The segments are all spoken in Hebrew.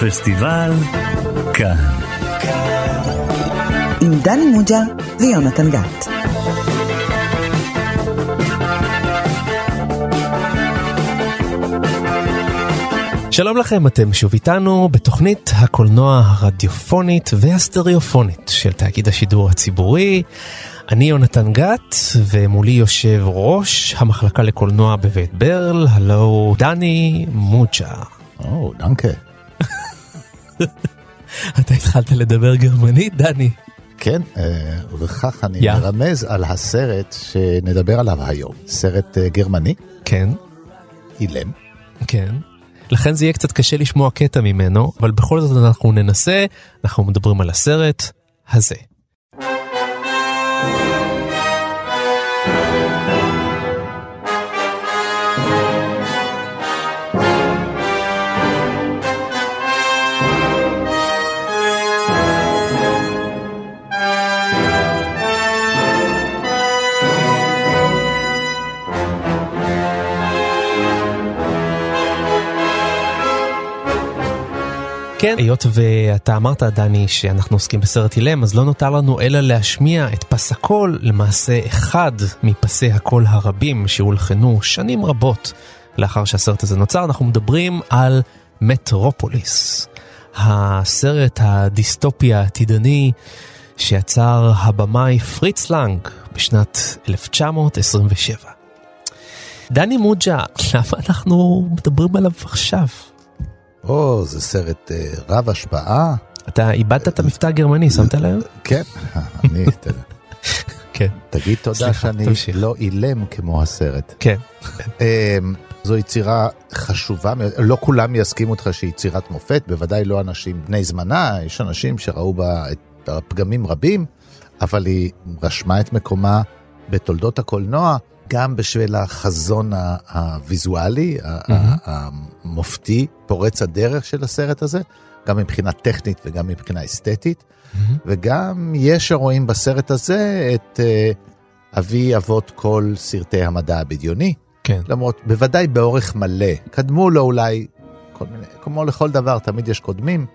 פסטיבל כאן. עם דני מוג'ה ויונתן גת. שלום לכם, אתם שוב איתנו בתוכנית הקולנוע הרדיופונית והסטריאופונית של תאגיד השידור הציבורי. אני יונתן גת, ומולי יושב ראש המחלקה לקולנוע בבית ברל, הלו דני מוג'ה. או, דנקה. אתה התחלת לדבר גרמנית, דני? כן, אה, ובכך אני יא. מרמז על הסרט שנדבר עליו היום. סרט אה, גרמני, כן, אילם. כן. לכן זה יהיה קצת קשה לשמוע קטע ממנו, אבל בכל זאת אנחנו ננסה, אנחנו מדברים על הסרט הזה. כן, היות ואתה אמרת, דני, שאנחנו עוסקים בסרט אילם, אז לא נותר לנו אלא להשמיע את פס הקול, למעשה אחד מפסי הקול הרבים שהולחנו שנים רבות לאחר שהסרט הזה נוצר. אנחנו מדברים על מטרופוליס, הסרט הדיסטופי העתידני שיצר הבמאי פריץ לנג בשנת 1927. דני מוג'ה, למה אנחנו מדברים עליו עכשיו? או, זה סרט אה, רב השפעה. אתה איבדת את המבטא הגרמני, שמת לב? כן, אני, כן. תגיד תודה שאני. לא אילם כמו הסרט. כן. אה, זו יצירה חשובה. לא כולם יסכימו איתך שהיא יצירת מופת, בוודאי לא אנשים בני זמנה, יש אנשים שראו בה את הפגמים רבים, אבל היא רשמה את מקומה בתולדות הקולנוע, גם בשביל החזון הוויזואלי, ה- המופתי, פורץ הדרך של הסרט הזה, גם מבחינה טכנית וגם מבחינה אסתטית, וגם יש הרואים בסרט הזה את אה, אבי אבות כל סרטי המדע הבדיוני. כן. למרות, בוודאי באורך מלא. קדמו לו אולי, כל מיני, כמו לכל דבר, תמיד יש קודמים,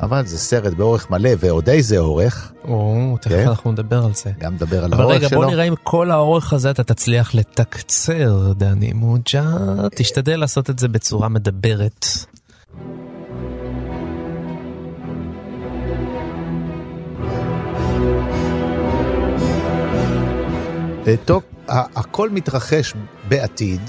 אבל זה סרט באורך מלא, ועוד איזה אורך, או, תכף כן. אנחנו נדבר על זה. גם נדבר על אבל האורך רגע, שלו. בוא נראה אם כל האורך הזה אתה תצליח לתקצר, דני מוג'ה. תשתדל לעשות את זה בצורה מדברת. אה, טוב, הכל מתרחש בעתיד,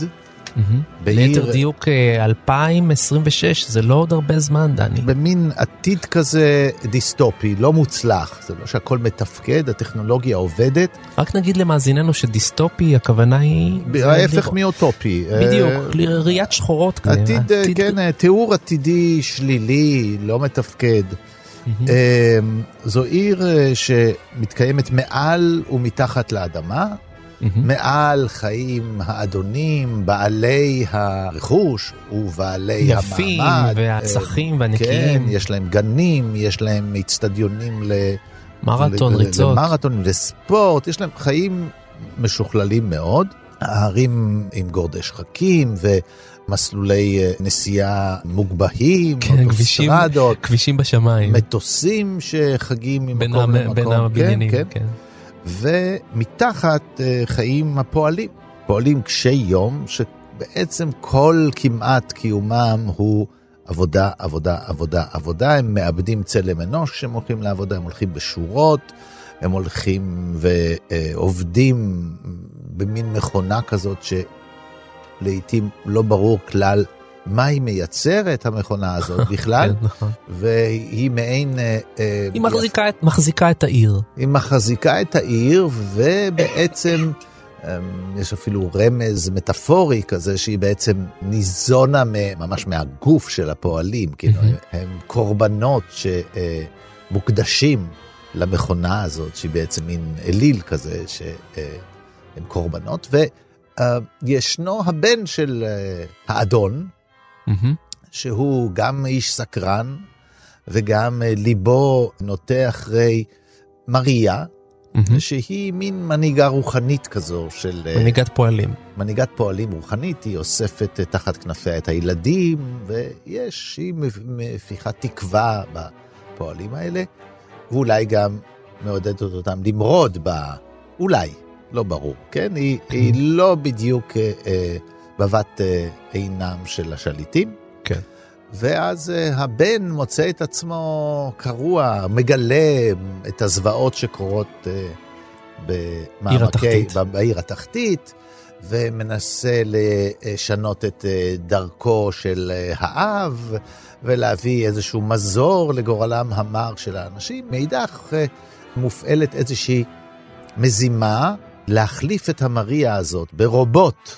בעיר- ליתר דיוק אה, 2026, זה לא עוד הרבה זמן, דני. במין עתיד כזה דיסטופי, לא מוצלח. זה לא שהכל מתפקד, הטכנולוגיה עובדת, רק נגיד למאזיננו שדיסטופי, הכוונה היא... ההפך לראות- מאוטופי. אה, בדיוק, ראיית שחורות. עתיד, אה, כן, אה, תיאור עתידי שלילי, לא מתפקד. אה, זו עיר אה, שמתקיימת מעל ומתחת לאדמה. מעל חיים האדונים, בעלי הרכוש ובעלי יפים המעמד. והצחים אה, והנקיים. כן, יש להם גנים, יש להם אצטדיונים ל... מרתון, ל- ריצות. למרתון, לספורט, יש להם חיים משוכללים מאוד. הערים עם גורדי שחקים ומסלולי אה, נסיעה מוגבהים, כן, כבישים, אוטוסטרדות, כבישים בשמיים. מטוסים שחגים בין ממקום המ- למקום. בין הבניינים, כן, כן. ומתחת אה, חיים הפועלים, פועלים קשי יום, שבעצם כל כמעט קיומם הוא עבודה, עבודה, עבודה, עבודה, הם מאבדים צלם אנוש כשהם הולכים לעבודה, הם הולכים בשורות, הם הולכים ועובדים במין מכונה כזאת שלעיתים לא ברור כלל מה היא מייצרת, המכונה הזאת בכלל, כן, נכון. והיא מעין... אה, אה, היא מחזיקה את- מחזיקה את העיר. היא מחזיקה את העיר ובעצם אמ, יש אפילו רמז מטאפורי כזה שהיא בעצם ניזונה ממש מהגוף של הפועלים, כאילו. הם, קורבנות שמוקדשים למכונה הזאת שהיא בעצם מין אליל כזה שהם קורבנות וישנו הבן של אה, האדון. שהוא גם איש סקרן וגם אה, ליבו נוטה אחרי מריה, מהמם. שהיא מין מנהיגה רוחנית כזו של... אה, מנהיגת פועלים. מנהיגת פועלים רוחנית, היא אוספת אה, תחת כנפיה את הילדים, ויש, היא מפ- מפיחה תקווה בפועלים האלה, ואולי גם מעודדת אותם למרוד ב... אולי, לא ברור, כן? היא, היא לא בדיוק אה, בבת אה, עינם של השליטים. כן. ואז אה, הבן מוצא את עצמו קרוע, מגלה את הזוועות שקורות אה, במעמקי, בעיר התחתית, ומנסה לשנות את אה, דרכו של אה, האב, ולהביא איזשהו מזור לגורלם המר של האנשים. מאידך אה, מופעלת איזושהי מזימה להחליף את המריה הזאת ברובוט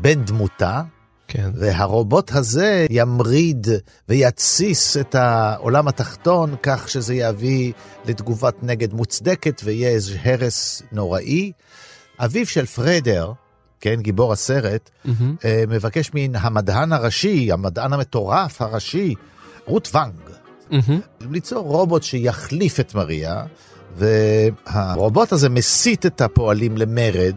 בן דמותה, כן. והרובוט הזה ימריד ויתסיס את העולם התחתון כך שזה יביא לתגובת נגד מוצדקת ויהיה איזה הרס נוראי. אביו של פרדר, כן, גיבור הסרט. אה, מבקש מן המדען הראשי, המדען המטורף הראשי, רות ואנג, מהמם. ליצור רובוט שיחליף את מריה, והרובוט הזה מסית את הפועלים למרד,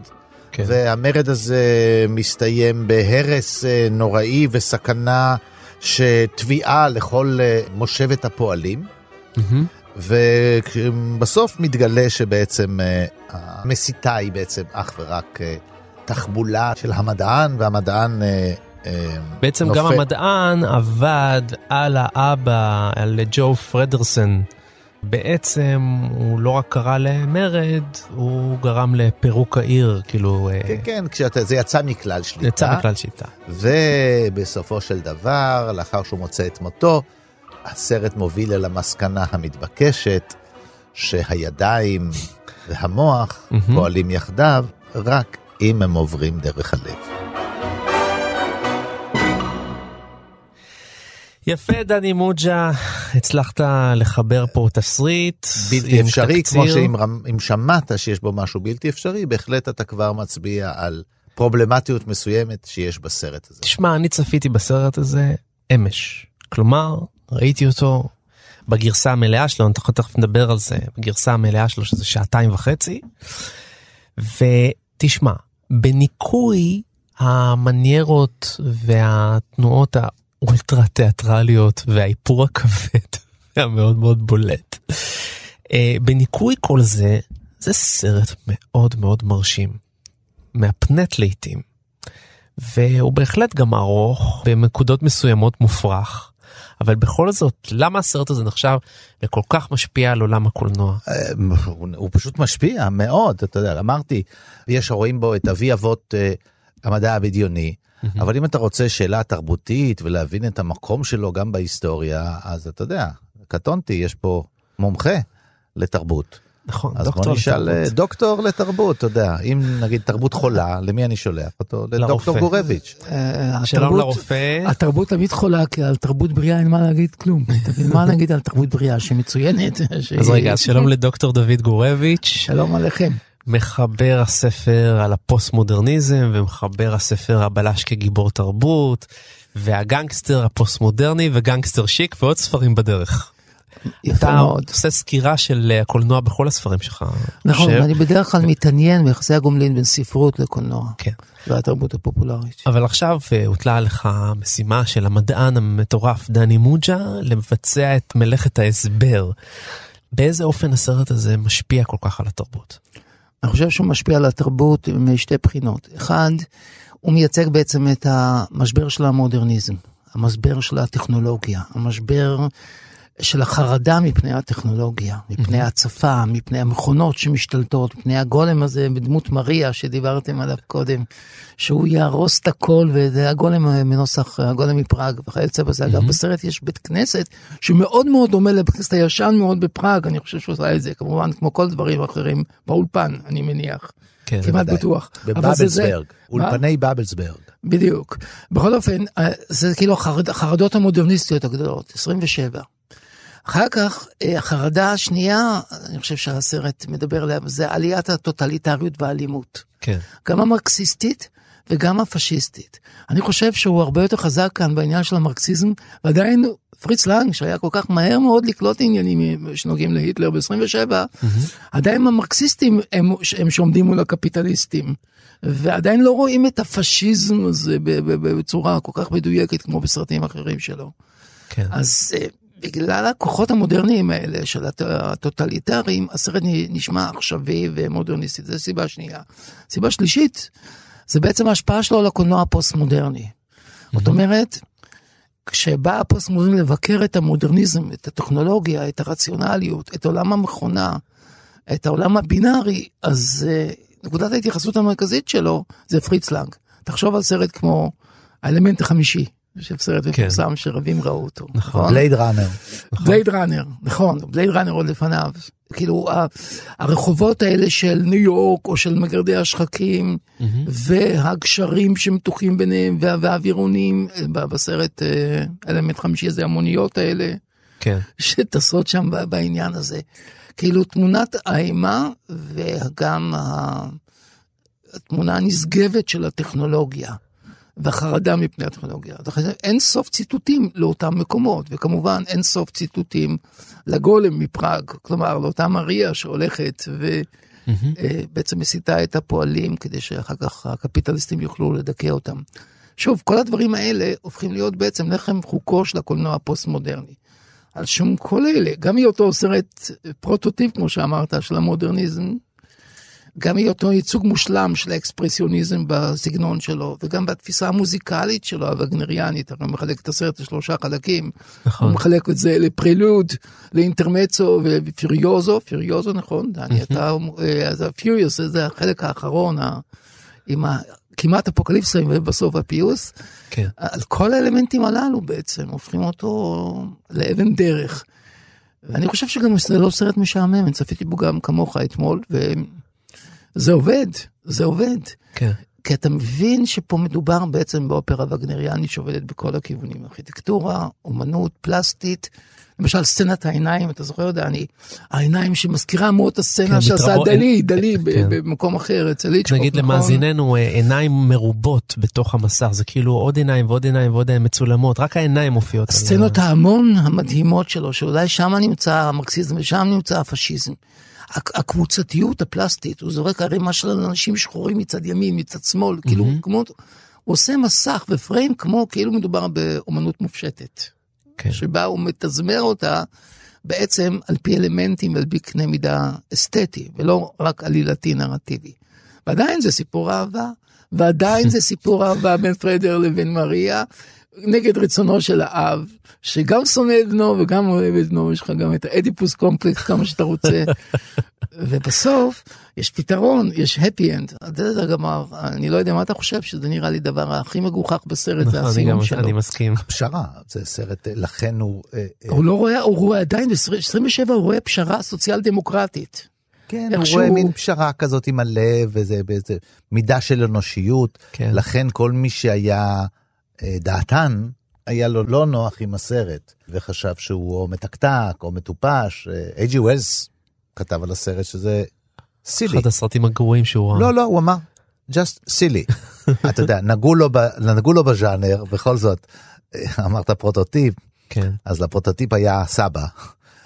כן. והמרד הזה מסתיים בהרס אה, נוראי וסכנה שתביעה לכל אה, מושבת הפועלים, מהמם. ובסוף מתגלה שבעצם אה, המסיתה היא בעצם אך ורק תחבולה של המדען, והמדען בעצם נופל. גם המדען עבד על האבא, על ג'ו פרדרסון. בעצם הוא לא רק קרא למרד, הוא גרם לפירוק העיר, כאילו, אה, כן, כן, כשאתה, זה יצא מכלל שליטה. יצא מכלל שיטה. ובסופו של דבר, לאחר שהוא מוצא את מותו, הסרט מוביל אל המסקנה המתבקשת שהידיים והמוח. פועלים יחדיו רק אם הם עוברים דרך הלב. יפה דני מוג'ה, הצלחת לחבר פה תסריט. בלתי אפשרי, תקציר. כמו שאם שמעת שיש בו משהו בלתי אפשרי, בהחלט אתה כבר מצביע על פרובלמטיות מסוימת שיש בסרט הזה. תשמע, אני צפיתי בסרט הזה אמש. כלומר, ראיתי אותו בגרסה המלאה שלו, אנחנו תכף נדבר על זה, בגרסה המלאה שלו שזה שעתיים וחצי. ותשמע, בניקוי המניירות והתנועות האולטרה תיאטרליות והאיפור הכבד והמאוד מאוד בולט, אה, בניקוי כל זה, זה סרט מאוד מאוד מרשים. מהפנט לעיתים. והוא בהחלט גם ארוך, בנקודות מסוימות מופרך. אבל בכל זאת, למה הסרט הזה נחשב לכל כך משפיע על עולם הקולנוע? הוא, הוא פשוט משפיע מאוד, אתה יודע, אמרתי, יש הרואים בו את אבי אבות אה, המדע הבדיוני, אבל אם אתה רוצה שאלה תרבותית ולהבין את המקום שלו גם בהיסטוריה, אז אתה יודע, קטונתי, יש פה מומחה לתרבות. נכון, אז דוקטור בוא נשאל אה, לתרבות. דוקטור לתרבות, אתה יודע, אם נגיד תרבות חולה, למי אני שולח אותו? לדוקטור. גורביץ'. אה, שלום לרופא. התרבות תמיד חולה, כי על תרבות בריאה אין מה להגיד כלום. מה נגיד על תרבות בריאה שמצוינת? שהיא- אז רגע, שלום לדוקטור דוד גורביץ', שלום עליכם. מחבר הספר על הפוסט מודרניזם ומחבר הספר הבלש כגיבור תרבות והגנגסטר הפוסט מודרני וגנגסטר שיק ועוד ספרים בדרך. אתה מאוד. עושה סקירה של אה, הקולנוע בכל הספרים שלך. נכון, חושב. ואני בדרך כלל מתעניין ביחסי הגומלין בין ספרות לקולנוע כן. והתרבות הפופולרית. אבל עכשיו אה, הוטלה עליך המשימה של המדען המטורף דני מוג'ה לבצע את מלאכת ההסבר. באיזה אופן הסרט הזה משפיע כל כך על התרבות? אני חושב שהוא משפיע על התרבות משתי בחינות. אחד, הוא מייצג בעצם את המשבר של המודרניזם, המשבר של הטכנולוגיה, המשבר של החרדה מפני הטכנולוגיה, מפני ההצפה, מפני המכונות שמשתלטות, מפני הגולם הזה בדמות מריה שדיברתם עליו קודם, שהוא יהרוס את הכל, וזה הגולם מנוסח, הגולם מפראג וכיוצא בזה. אגב, בסרט יש בית כנסת שמאוד מאוד דומה לבית כנסת הישן מאוד בפראג, אני חושב שהוא עשה את זה, כמובן כמו כל דברים אחרים, באולפן, אני מניח. כן, כמעט בוודאי. בטוח. בבבלסברג, מה? אולפני בבלסברג. בדיוק. בכל אופן, אה, זה כאילו החרד, החרדות המודרניסטיות הגדולות, 27. אחר כך, אה, החרדה השנייה, אני חושב שהסרט מדבר עליה, זה עליית הטוטליטריות והאלימות. כן. גם המרקסיסטית וגם הפשיסטית. אני חושב שהוא הרבה יותר חזק כאן בעניין של המרקסיזם, ועדיין פריץ לנג, שהיה כל כך מהר מאוד לקלוט עניינים שנוגעים להיטלר ב-27, mm-hmm. עדיין המרקסיסטים הם, הם שעומדים מול הקפיטליסטים. ועדיין לא רואים את הפשיזם הזה בצורה כל כך מדויקת כמו בסרטים אחרים שלו. כן. אז אה, בגלל הכוחות המודרניים האלה של הטוטליטריים, הסרט נשמע עכשווי ומודרניסטי, זו סיבה שנייה. סיבה שלישית, זה בעצם ההשפעה שלו על הקולנוע הפוסט-מודרני. זאת אומרת, כשבא הפוסט-מודרני לבקר את המודרניזם, את הטכנולוגיה, את הרציונליות, את עולם המכונה, את העולם הבינארי, אז uh, נקודת ההתייחסות המרכזית שלו זה פריץ לנג. תחשוב על סרט כמו האלמנט החמישי, יושב סרט כן. מפורסם שרבים ראו אותו. נכון. בלייד ראנר. בלייד ראנר, נכון, בלייד ראנר עוד לפניו. כאילו הרחובות האלה של ניו יורק או של מגרדי השחקים והגשרים שמתוחים ביניהם והאווירונים בסרט אה, אלמנט חמישי הזה המוניות האלה. כן. שטסות שם בעניין הזה. כאילו תמונת האימה וגם התמונה הנשגבת של הטכנולוגיה. והחרדה מפני הטכנולוגיה. אין סוף ציטוטים לאותם מקומות, וכמובן אין סוף ציטוטים לגולם מפראג, כלומר לאותה מריה שהולכת ובעצם mm-hmm. מסיתה את הפועלים כדי שאחר כך הקפיטליסטים יוכלו לדכא אותם. שוב, כל הדברים האלה הופכים להיות בעצם לחם חוקו של הקולנוע הפוסט-מודרני. על שום כל אלה, גם היותו סרט פרוטוטיפ, כמו שאמרת, של המודרניזם, גם היותו ייצוג מושלם של האקספרסיוניזם בסגנון שלו, וגם בתפיסה המוזיקלית שלו, הווגנריאנית, הרי הוא מחלק את הסרט לשלושה חלקים. נכון. הוא מחלק את זה לפרילוד, לאינטרמצו ופיריוזו, פיריוזו נכון, דני, אתה, אה, אז הפיוריוס זה החלק האחרון, עם ה... כמעט אפוקליפסה ובסוף הפיוס, כן. על כל האלמנטים הללו בעצם הופכים אותו לאבן דרך. ואני חושב שגם זה לא סרט משעמם, אני צפיתי בו גם כמוך אתמול, זה עובד, זה עובד. כן. כי אתה מבין שפה מדובר בעצם באופרה וגנריאנית שעובדת בכל הכיוונים, ארכיטקטורה, אומנות, פלסטית. למשל סצנת העיניים, אתה זוכר, דני? העיניים שמזכירה מאוד את הסצנה כן, שעשה דלי, דלי כן. במקום אחר, אצל איצ'קוק. נגיד נכון? למאזיננו, אה, עיניים מרובות בתוך המסך, זה כאילו עוד עיניים ועוד עיניים ועוד עיניים מצולמות, רק העיניים מופיעות. הסצנות ההמון המדהימות שלו, שאולי שם נמצא המרקסיזם ושם נמצא הפשיזם. הקבוצתיות הפלסטית, הוא זורק ערימה של אנשים שחורים מצד ימין, מצד שמאל, mm-hmm. כאילו, כמו, הוא עושה מסך ופריים כמו כאילו מדובר באומנות מופשטת. כן. שבה הוא מתזמר אותה בעצם על פי אלמנטים ועל פי קנה מידה אסתטי, ולא רק עלילתי נרטיבי. ועדיין זה סיפור אהבה, ועדיין זה סיפור אהבה בין פרדר לבין מריה, נגד רצונו של האב, שגם שונא את בנו וגם אוהב את בנו, יש לך גם את האדיפוס קומפלקס כמה שאתה רוצה. ובסוף יש פתרון, יש happy end. זה גמר, אני לא יודע מה אתה חושב, שזה נראה לי דבר הכי מגוחך בסרט, זה נכון, הסיום שלו. אני מסכים. פשרה, זה סרט, לכן הוא... אה, אה, הוא לא רואה, הוא רואה עדיין, ב-27 הוא רואה פשרה סוציאל דמוקרטית. כן, הוא רואה מין פשרה כזאת עם הלב, וזה באיזה מידה של אנושיות. כן. לכן כל מי שהיה... אה, דעתן, היה לו לא נוח עם הסרט, וחשב שהוא או מתקתק או מטופש. אייג'י אה, ווילס כתב על הסרט שזה סילי. אחד הסרטים הגרועים שהוא ראה. לא, לא, הוא אמר, just silly. אתה יודע, נגעו לו, ב, נגעו לו בז'אנר, בכל זאת, אה, אמרת פרוטוטיפ, כן. אז לפרוטוטיפ היה סבא.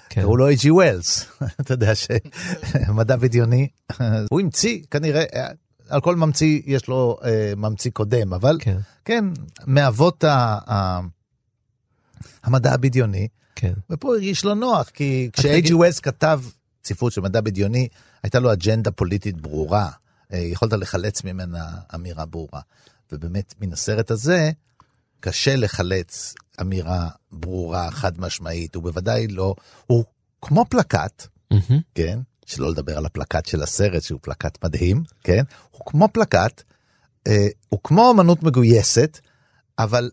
כן. קראו לו H.G. Wells, אתה יודע שמדע בדיוני, הוא המציא כנראה, על כל ממציא יש לו אה, ממציא קודם, אבל כן, כן מאבות ה, ה, המדע הבדיוני, כן. ופה הרגיש לו נוח, כי כש-H.G. ווסט כתב ציפות של מדע בדיוני, הייתה לו אג'נדה פוליטית ברורה, אה, יכולת לחלץ ממנה אמירה ברורה. ובאמת, מן הסרט הזה, קשה לחלץ אמירה ברורה, חד משמעית, הוא בוודאי לא, הוא כמו פלקט, mm-hmm. כן? שלא לדבר על הפלקט של הסרט, שהוא פלקט מדהים, כן? הוא כמו פלקט, אה, הוא כמו אמנות מגויסת, אבל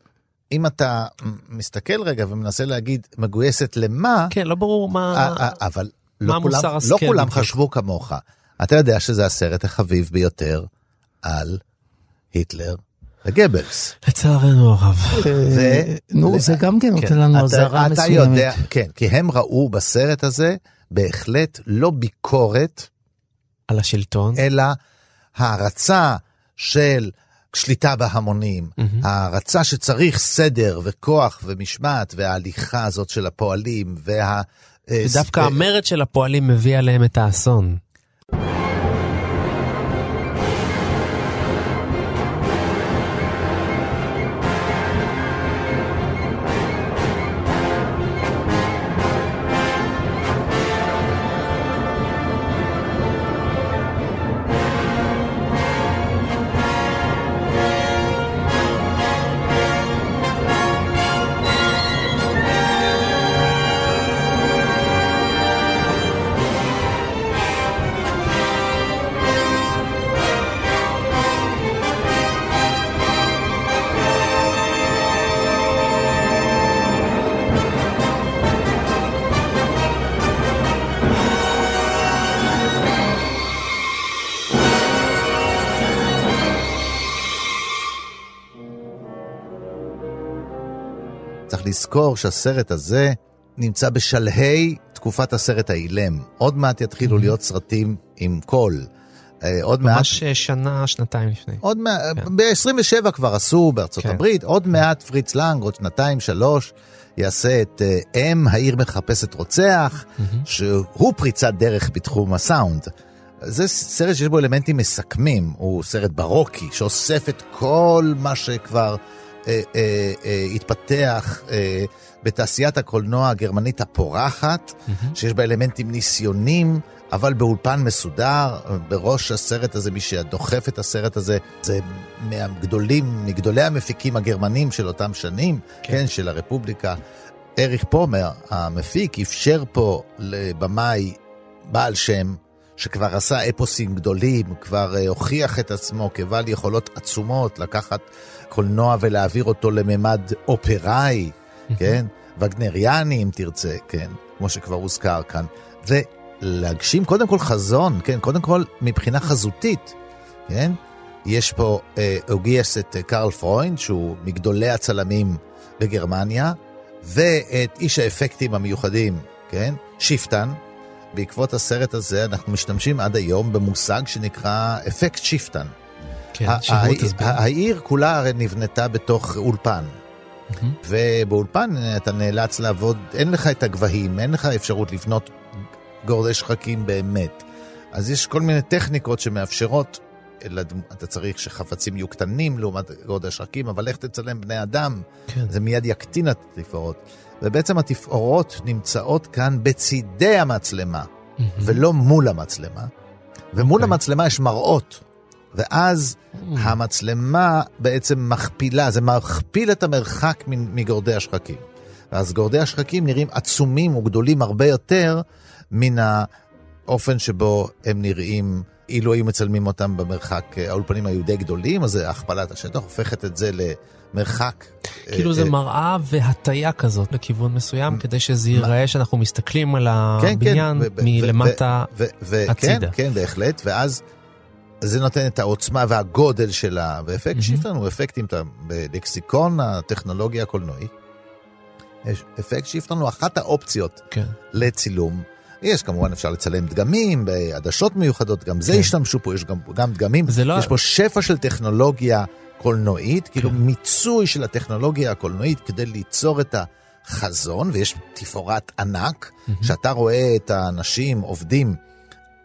אם אתה מסתכל רגע ומנסה להגיד מגויסת למה, כן, לא ברור מה, אה, אה, אבל לא כולם, לא כולם חשבו כמוך. אתה יודע שזה הסרט החביב ביותר על היטלר וגבלס. לצערנו הרב. נו, זה גם כן נותן לנו אזהרה מסוימת. כן, כי הם ראו בסרט הזה בהחלט לא ביקורת על השלטון, אלא הערצה של השליטה בהמונים, ההערצה שצריך סדר וכוח ומשמעת, וההליכה הזאת של הפועלים, וה... אה, דווקא המרד של הפועלים מביא עליהם את האסון. לזכור שהסרט הזה נמצא בשלהי תקופת הסרט האילם. עוד מעט יתחילו להיות סרטים עם קול. אה, עוד מעט, ממש אה, שנה, שנתיים לפני. עוד מעט, כן. ב-27 כבר עשו בארצות כן. הברית, עוד מעט פריץ לנג, עוד שנתיים, שלוש, יעשה את אה, אם העיר מחפשת רוצח, שהוא פריצת דרך בתחום הסאונד. זה סרט שיש בו אלמנטים מסכמים, הוא סרט ברוקי, שאוסף את כל מה שכבר אה, אה, אה, התפתח אה, בתעשיית הקולנוע הגרמנית הפורחת, שיש בה אלמנטים ניסיונים, אבל באולפן מסודר. בראש הסרט הזה, מי שדוחף את הסרט הזה, זה מהגדולים, מגדולי המפיקים הגרמנים של אותם שנים, כן, כן של הרפובליקה. אריך פומר, המפיק, אפשר פה לבמאי בעל שם, שכבר עשה אפוסים גדולים, כבר uh, הוכיח את עצמו כבעל יכולות עצומות לקחת קולנוע ולהעביר אותו לממד אופראי, כן? וגנריאני אם תרצה, כן? כמו שכבר הוזכר כאן. ולהגשים קודם כל חזון, כן? קודם כל מבחינה חזותית, כן? יש פה, uh, הוא גייס את uh, קרל פרוינד, שהוא מגדולי הצלמים בגרמניה, ואת איש האפקטים המיוחדים, כן? שופטן. בעקבות הסרט הזה אנחנו משתמשים עד היום במושג שנקרא אפקט שופטן. כן, שירות ה- תסביר. העיר כולה הרי נבנתה בתוך אולפן. ובאולפן אתה נאלץ לעבוד, אין לך את הגבהים, אין לך אפשרות לבנות גורדי שחקים באמת. אז יש כל מיני טכניקות שמאפשרות, אתה צריך שחפצים יהיו קטנים לעומת גורדי שחקים, אבל איך תצלם בני אדם? כן. זה מיד יקטין את התפאורות. ובעצם התפאורות נמצאות כאן בצידי המצלמה, ולא מול המצלמה. ומול אוקיי. המצלמה יש מראות. ואז המצלמה בעצם מכפילה, זה מכפיל את המרחק מגורדי השחקים. ואז גורדי השחקים נראים עצומים וגדולים הרבה יותר מן האופן שבו הם נראים אילו היו מצלמים אותם במרחק, האולפנים היו די גדולים, אז הכפלת השטח הופכת את זה למרחק. כאילו אה, זה אה, מראה והטיה כזאת לכיוון מסוים, כדי שזה ייראה שאנחנו מסתכלים על כן, הבניין ו- ו- מלמטה. ו- הצידה. כן, כן, בהחלט, ואז זה נותן את העוצמה והגודל שלה, ואפקט אפקט, אם אתה בלקסיקון הטכנולוגיה הקולנועית, אפקט שיפטן הוא אחת האופציות כן. לצילום. יש כמובן אפשר לצלם דגמים בעדשות מיוחדות, גם זה כן. השתמשו פה, יש גם, גם דגמים. לא- יש פה שפע של טכנולוגיה קולנועית, כאילו כן. מיצוי של הטכנולוגיה הקולנועית כדי ליצור את החזון, ויש תפאורת ענק, שאתה רואה את האנשים עובדים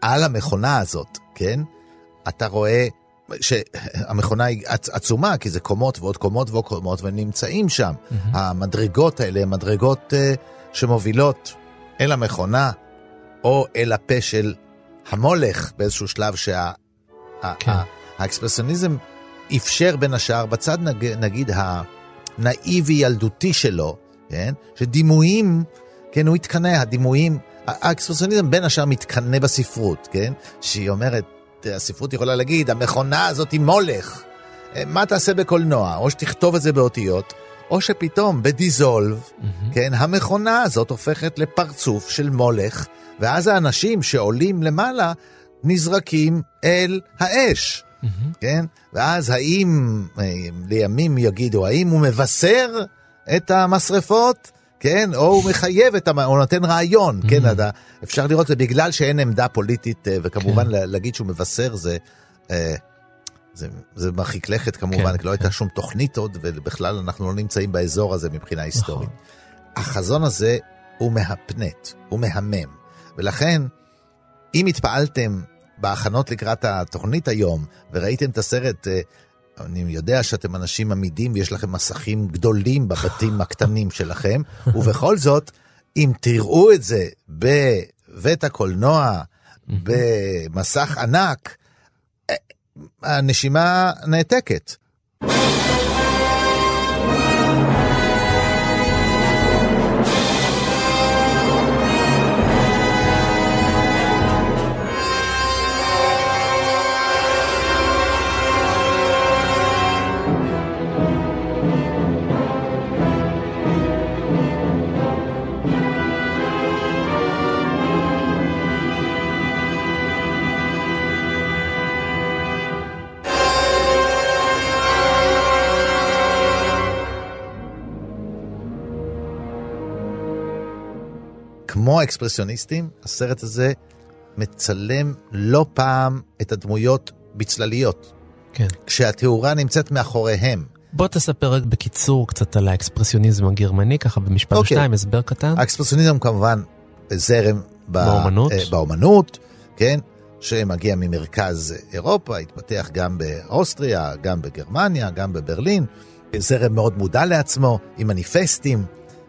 על המכונה הזאת, כן? אתה רואה שהמכונה היא עצ- עצומה, כי זה קומות ועוד קומות ועוד קומות, ונמצאים שם. המדרגות האלה הן מדרגות uh, שמובילות אל המכונה, או אל הפה של המולך באיזשהו שלב שה... כן. האקספרסיוניזם אפשר בין השאר, בצד נג, נגיד הנאיבי ילדותי שלו, כן? שדימויים, כן, הוא התקנא, הדימויים, האקספרסיוניזם בין השאר מתקנא בספרות, כן? שהיא אומרת, הספרות יכולה להגיד, המכונה הזאת היא מולך. מה תעשה בקולנוע? או שתכתוב את זה באותיות, או שפתאום בדיזולב, כן, המכונה הזאת הופכת לפרצוף של מולך, ואז האנשים שעולים למעלה נזרקים אל האש. כן? ואז האם, אה, לימים יגידו, האם הוא מבשר את המשרפות? כן, או הוא מחייב את, המ... או נותן רעיון, כן, אתה, אפשר לראות זה בגלל שאין עמדה פוליטית, אה, וכמובן כן. לה- להגיד שהוא מבשר זה, אה, זה, זה מרחיק לכת כמובן, כן, כי לא הייתה שום תוכנית עוד, ובכלל אנחנו לא נמצאים באזור הזה מבחינה היסטורית. נכון. החזון הזה הוא מהפנט, הוא מהמם. ולכן, אם התפעלתם בהכנות לקראת התוכנית היום, וראיתם את הסרט, אה, אני יודע שאתם אנשים עמידים ויש לכם מסכים גדולים בבתים הקטנים שלכם, ובכל זאת, אם תראו את זה בבית הקולנוע, במסך ענק, הנשימה נעתקת. כמו האקספרסיוניסטים, הסרט הזה מצלם לא פעם את הדמויות בצלליות, כן. כשהתאורה נמצאת מאחוריהם. בוא תספר רק בקיצור קצת על האקספרסיוניזם הגרמני, ככה במשפט אוקיי. שתיים, הסבר קטן. האקספרסיוניזם כמובן זרם ב- באומנות. אה, באומנות, כן? שמגיע ממרכז אירופה, התפתח גם באוסטריה, גם בגרמניה, גם בברלין. זרם מאוד מודע לעצמו, עם מניפסטים,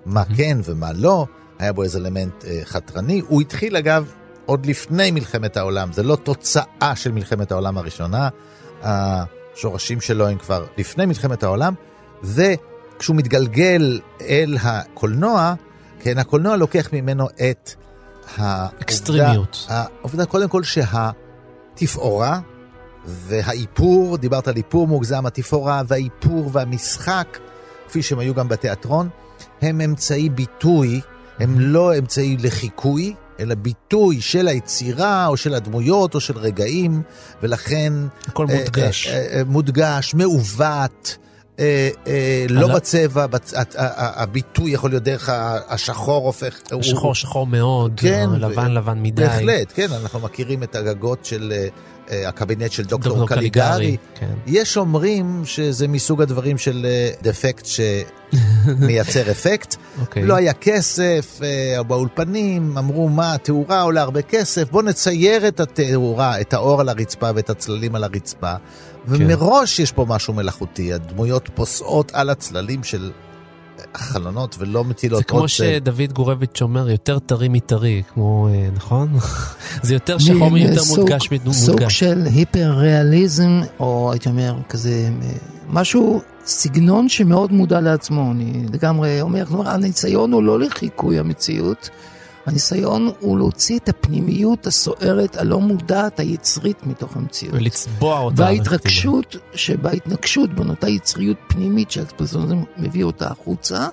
מה כן ומה לא, היה בו איזה אלמנט אה, חתרני. הוא התחיל אגב עוד לפני מלחמת העולם, זה לא תוצאה של מלחמת העולם הראשונה, השורשים שלו הם כבר לפני מלחמת העולם, וכשהוא מתגלגל אל הקולנוע, כן, הקולנוע לוקח ממנו את העובדה, אקסטרימיות. העובדה קודם כל שהתפאורה והאיפור, דיברת על איפור מוגזם, התפאורה והאיפור והמשחק, כפי שהם היו גם בתיאטרון, הם אמצעי ביטוי, הם לא אמצעי לחיקוי, אלא ביטוי של היצירה או של הדמויות או של רגעים, ולכן... הכל אה, מודגש. אה, אה, אה, מודגש, מעוות. אה, אה, לא על- בצבע, בצ... הביטוי יכול להיות דרך השחור הופך... הוא- שחור מאוד, כן, לבן ו- לבן מדי. בהחלט, כן, אנחנו מכירים את הגגות של אה, הקבינט של דוקטור, דוקטור קליגרי. קליגרי. כן. יש אומרים שזה מסוג הדברים של אה, דפקט שמייצר אפקט. אוקיי. לא היה כסף, אה, באולפנים אמרו מה, התאורה עולה הרבה כסף, בוא נצייר את התאורה, את האור על הרצפה ואת הצללים על הרצפה. כן. ומראש יש פה משהו מלאכותי, הדמויות פוסעות על הצללים של החלונות ולא מטילות זה כמו עוד צל. שדוד גורביץ' אומר, יותר טרי מטרי, כמו, אה, נכון? זה יותר שחור מיותר סוג- מודגש סוג. של היפר ריאליזם, או הייתי אומר כזה, אה, משהו, סגנון שמאוד מודע לעצמו, אני לגמרי אומר, כלומר, הניסיון הוא לא לחיקוי המציאות, הניסיון הוא להוציא את הפנימיות הסוערת, הלא מודעת, היצרית מתוך המציאות. ולצבוע אותה. וההתרגשות שבהתנגשות בין אותה יצריות פנימית שהאקספרסיוניזם מביא אותה החוצה,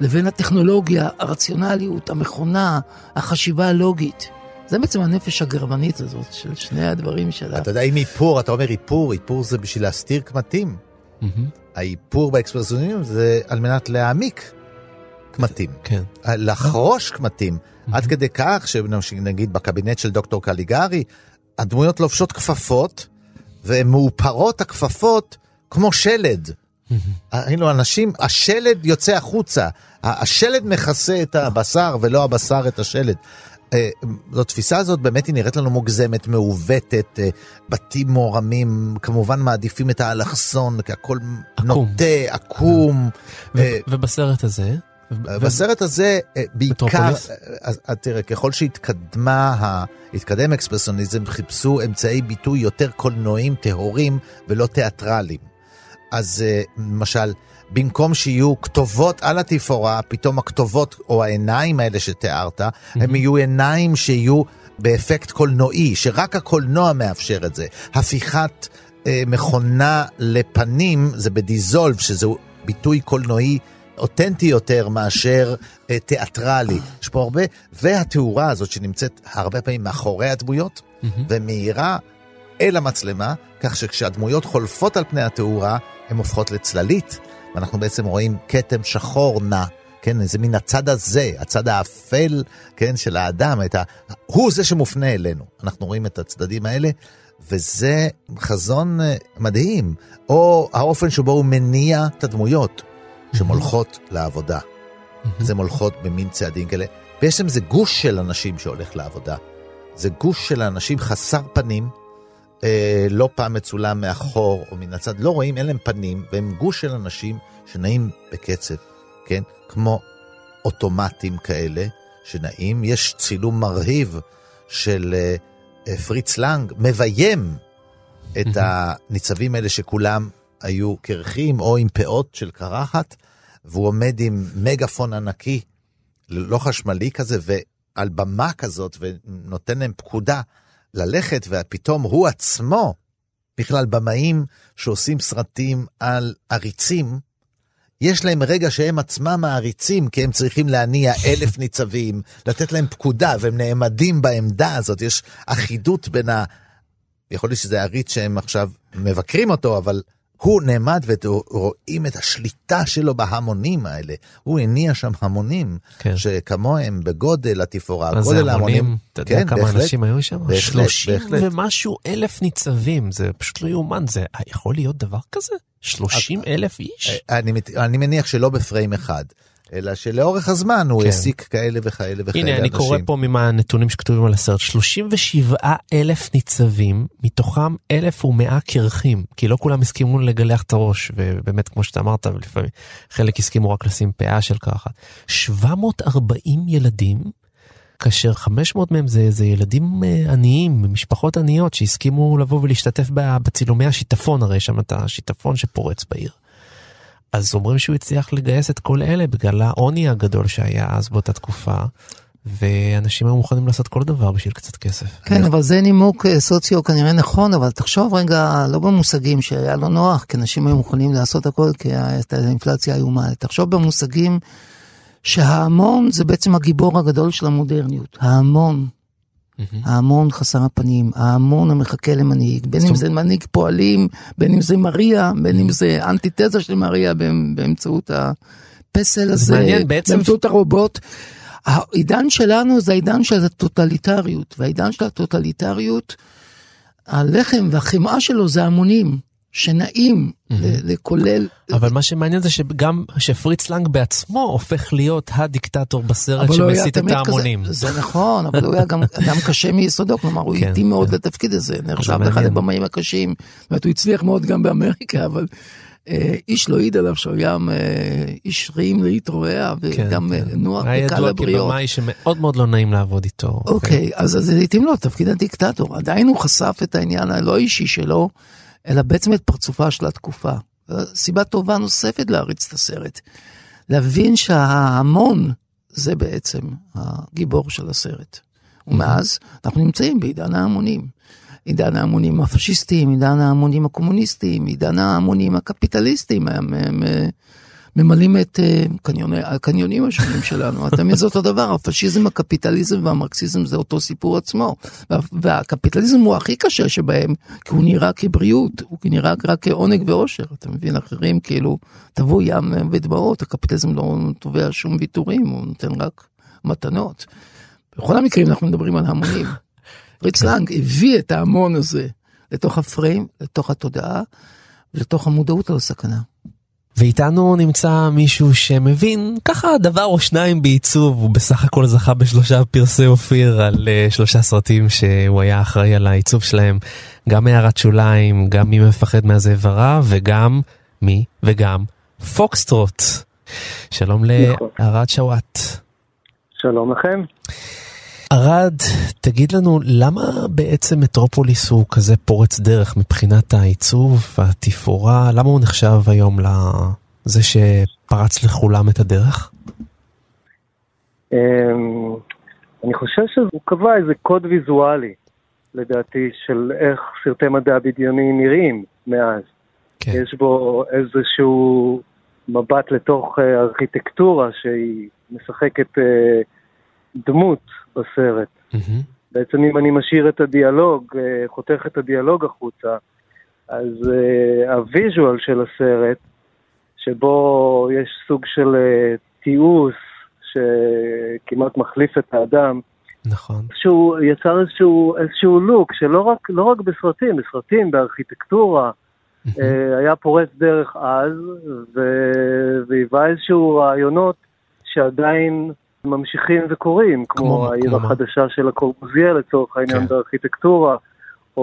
לבין הטכנולוגיה, הרציונליות, המכונה, החשיבה הלוגית. זה בעצם הנפש הגרמנית הזאת של שני הדברים שלה. אתה יודע, אם איפור, אתה אומר איפור, איפור זה בשביל להסתיר קמטים. מהמם. האיפור באקספרסיוניזם זה על מנת להעמיק קמטים, כן. לחרוש קמטים, עד כדי כך שנגיד בקבינט של דוקטור קליגרי, הדמויות לובשות כפפות, והן מאופרות הכפפות כמו שלד. היינו אנשים, השלד יוצא החוצה, השלד מכסה את הבשר ולא הבשר את השלד. אה, זו התפיסה הזאת באמת היא נראית לנו מוגזמת, מעוותת, אה, בתים מורמים, כמובן מעדיפים את האלכסון, כי הכל עקום. נוטה, עקום. ו- אה, ובסרט הזה? בסרט הזה אה, בעיקר? אה, אה, תראה, ככל שהתקדמה, התקדם אקספרסיוניזם, חיפשו אמצעי ביטוי יותר קולנועיים, טהורים ולא תיאטרליים. אז למשל, במקום שיהיו כתובות על התפאורה, פתאום הכתובות או העיניים האלה שתיארת, הם יהיו עיניים שיהיו באפקט קולנועי, שרק הקולנוע מאפשר את זה. הפיכת אה, מכונה לפנים זה בדיזולב, שזהו ביטוי קולנועי אותנטי יותר מאשר אה, תיאטרלי. יש פה הרבה, והתאורה הזאת שנמצאת הרבה פעמים מאחורי הדמויות, ומאירה אל המצלמה, כך שכשהדמויות חולפות על פני התאורה, הן הופכות לצללית, ואנחנו בעצם רואים כתם שחור נע. כן, זה מן הצד הזה, הצד האפל, כן, של האדם, ה... הוא זה שמופנה אלינו. אנחנו רואים את הצדדים האלה, וזה חזון אה, מדהים. או האופן שבו הוא מניע את הדמויות שמולכות לעבודה. אז הן הולכות במין צעדים כאלה. בעצם זה גוש של אנשים שהולך לעבודה. זה גוש של אנשים חסר פנים, אה, לא פעם מצולם מאחור או מן הצד, לא רואים, אין להם פנים, והם גוש של אנשים שנעים בקצב, כן? כמו אוטומטים כאלה שנעים. יש צילום מרהיב של אה, אה, פריץ לנג, מביים את הניצבים האלה שכולם היו קרחים או עם פאות של קרחת, והוא עומד עם מגפון ענקי, לא חשמלי כזה, ועל במה כזאת, ונותן להם פקודה ללכת, ופתאום הוא עצמו, בכלל במאים שעושים סרטים על עריצים, יש להם רגע שהם עצמם מעריצים, כי הם צריכים להניע אלף ניצבים, לתת להם פקודה, והם נעמדים בעמדה הזאת, יש אחידות בין ה... יכול להיות שזה עריץ שהם עכשיו מבקרים אותו, אבל הוא נעמד ורואים את השליטה שלו בהמונים האלה. הוא הניע שם המונים, כן. שכמוהם בגודל התפאורה, גודל ההמונים. אתה יודע כן, כמה בהחלט, אנשים היו שם? בהחלט, 30 בהחלט. ומשהו אלף ניצבים, זה פשוט לא יאומן, זה יכול להיות דבר כזה? 30 אלף איש? אני, אני מניח שלא בפריים אחד. אלא שלאורך הזמן הוא כן. העסיק כן. כאלה וכאלה וכאלה הנה, אנשים. הנה, אני קורא פה מהנתונים שכתובים על הסרט, 37 אלף ניצבים, מתוכם 1,100 קרחים, כי לא כולם הסכימו לגלח את הראש, ובאמת, כמו שאתה אמרת, לפעמים חלק הסכימו רק לשים פאה של קרחת. 740 ילדים, כאשר 500 מהם זה, זה ילדים אה, עניים, משפחות עניות, שהסכימו לבוא ולהשתתף בצילומי השיטפון, הרי שם את השיטפון שפורץ בעיר. אז אומרים שהוא הצליח לגייס את כל אלה בגלל העוני הגדול שהיה אז באותה תקופה. ואנשים היו מוכנים לעשות כל דבר בשביל קצת כסף. כן, אבל זה נימוק אה, סוציו כנראה נכון, אבל תחשוב רגע, לא במושגים שהיה לא נוח, כי אנשים היו מוכנים לעשות הכל, כי הייתה אינפלציה איומה. תחשוב במושגים שההמון זה בעצם הגיבור הגדול של המודרניות. ההמון. ההמון חסר הפנים, ההמון המחכה למנהיג, בין אם זה מנהיג פועלים, בין אם זה מריה, בין אם זה אנטיתזה של מריה באמצעות הפסל הזה. באמצעות הרובוט. העידן שלנו זה העידן של הטוטליטריות, והעידן של הטוטליטריות, הלחם והחמאה שלו זה המונים. שנעים לכולל. אבל מה שמעניין זה שגם שפריץ לנג בעצמו הופך להיות הדיקטטור בסרט שמסית את ההמונים. זה נכון, אבל הוא היה גם אדם קשה מיסודו, כלומר הוא כן, איטי מאוד כן. לתפקיד הזה, נחשב לאחד הבמאים הקשים. זאת אומרת, הוא הצליח מאוד גם באמריקה, אבל אה, איש לא העיד עליו שהוא היה אה, איש רעים להתרועע וגם כן, נוח וקל הבריות. היה ידוע כבמאי שמאוד מאוד לא נעים לעבוד איתו. אוקיי, אז זה התאים לו תפקיד הדיקטטור. עדיין הוא חשף את העניין הלא אישי שלו. אלא בעצם את פרצופה של התקופה. סיבה טובה נוספת להריץ את הסרט. להבין שההמון זה בעצם הגיבור של הסרט. ומאז אנחנו נמצאים בעידן ההמונים. עידן ההמונים הפשיסטיים, עידן ההמונים הקומוניסטיים, עידן ההמונים הקפיטליסטיים. הם, הם, הם, ממלאים את uh, קניוני, הקניונים השונים שלנו. תמיד זה אותו דבר, הפשיזם, הקפיטליזם והמרקסיזם זה אותו סיפור עצמו. וה, והקפיטליזם הוא הכי קשה שבהם, כי הוא נראה כבריאות, הוא נראה רק כעונג ואושר. אתה מבין, אחרים כאילו, תבוא ים ודמעות, הקפיטליזם לא תובע שום ויתורים, הוא נותן רק מתנות. בכל המקרים אנחנו מדברים על המונים. פריץ לנג הביא את ההמון הזה לתוך הפריים, לתוך התודעה, ולתוך המודעות על הסכנה. ואיתנו נמצא מישהו שמבין ככה דבר או שניים בעיצוב, הוא בסך הכל זכה בשלושה פרסי אופיר על uh, שלושה סרטים שהוא היה אחראי על העיצוב שלהם, גם הערת שוליים, גם מי מפחד מהזאב הרע וגם מי וגם פוקסטרוט. שלום נכון. לערד שוואט. שלום לכם. ארד, תגיד לנו, למה בעצם מטרופוליס הוא כזה פורץ דרך מבחינת העיצוב והתפאורה? למה הוא נחשב היום לזה שפרץ לכולם את הדרך? אמ, אני חושב שהוא קבע איזה קוד ויזואלי, לדעתי, של איך סרטי מדע בדיוני נראים מאז. כן. יש בו איזשהו מבט לתוך אה, ארכיטקטורה שהיא משחקת אה, דמות בסרט. Mm-hmm. בעצם אם אני משאיר את הדיאלוג, אה, חותך את הדיאלוג החוצה, אז uh, הוויז'ואל של הסרט, שבו יש סוג של תיעוש שכמעט מחליף את האדם, נכון. שהוא יצר איזשהו, איזשהו לוק שלא רק, לא רק בסרטים, בסרטים, בארכיטקטורה, mm-hmm. היה פורץ דרך אז, והיווה איזשהו רעיונות שעדיין ממשיכים וקורים, כמו, כמו העיר כמו החדשה מה? של הקורבוזיה לצורך העניין כן. בארכיטקטורה, או,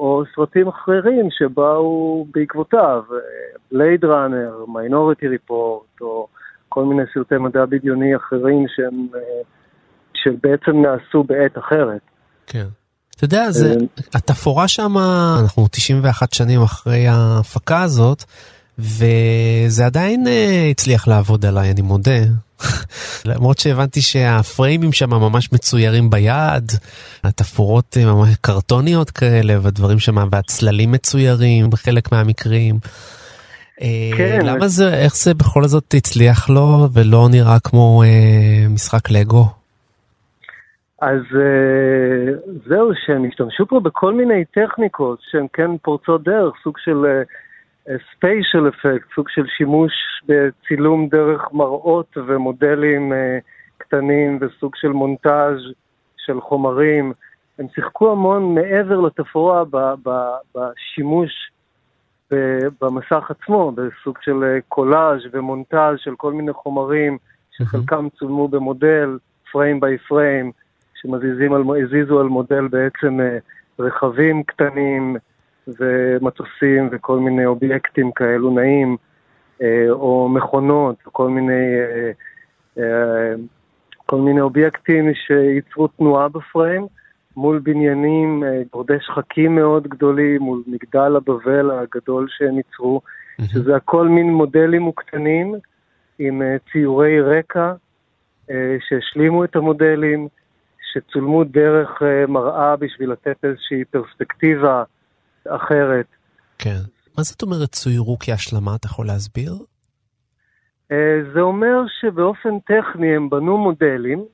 או סרטים אחרים שבאו בעקבותיו, בלייד ראנר, מיינוריטי ריפורט, או כל מיני סרטי מדע בדיוני אחרים שהם, אה, שבעצם נעשו בעת אחרת. כן. אתה יודע, זה, אה, התפאורה שם, אנחנו 91 שנים אחרי ההפקה הזאת, וזה עדיין uh, הצליח לעבוד עליי, אני מודה. למרות שהבנתי שהפריימים שם ממש מצוירים ביד, התפאורות ממש קרטוניות כאלה, והדברים שם, והצללים מצוירים בחלק מהמקרים. אה, כן. למה זה, איך זה בכל זאת הצליח לו ולא נראה כמו אה, משחק לגו? אז אה, זהו, שהם השתמשו פה בכל מיני טכניקות שהן כן פורצות דרך, סוג של ספיישל uh, אפקט, סוג של שימוש בצילום דרך מראות ומודלים uh, קטנים וסוג של מונטאז' של חומרים. הם שיחקו המון מעבר לתפאורה בשימוש במסך עצמו, בסוג של אה, קולאז' ומונטאז' של כל מיני חומרים שחלקם צולמו במודל, פריים ביי פריים, שהזיזו על מודל בעצם אה, רכבים קטנים ומטוסים וכל מיני אובייקטים כאלו נעים, אה, או מכונות, כל מיני, כל מיני אובייקטים שייצרו תנועה בפריים. מול בניינים, אה, גורדי שחקים מאוד גדולים, מול מגדל הבבל הגדול שהם ייצרו. שזה הכל מין מודלים מוקטנים עם אה, ציורי רקע אה, שהשלימו את המודלים, שצולמו דרך מראה בשביל לתת איזושהי פרספקטיבה אחרת. כן. מה זאת אומרת צוירו כהשלמה? אתה יכול להסביר? זה אומר שבאופן טכני הם בנו מודלים,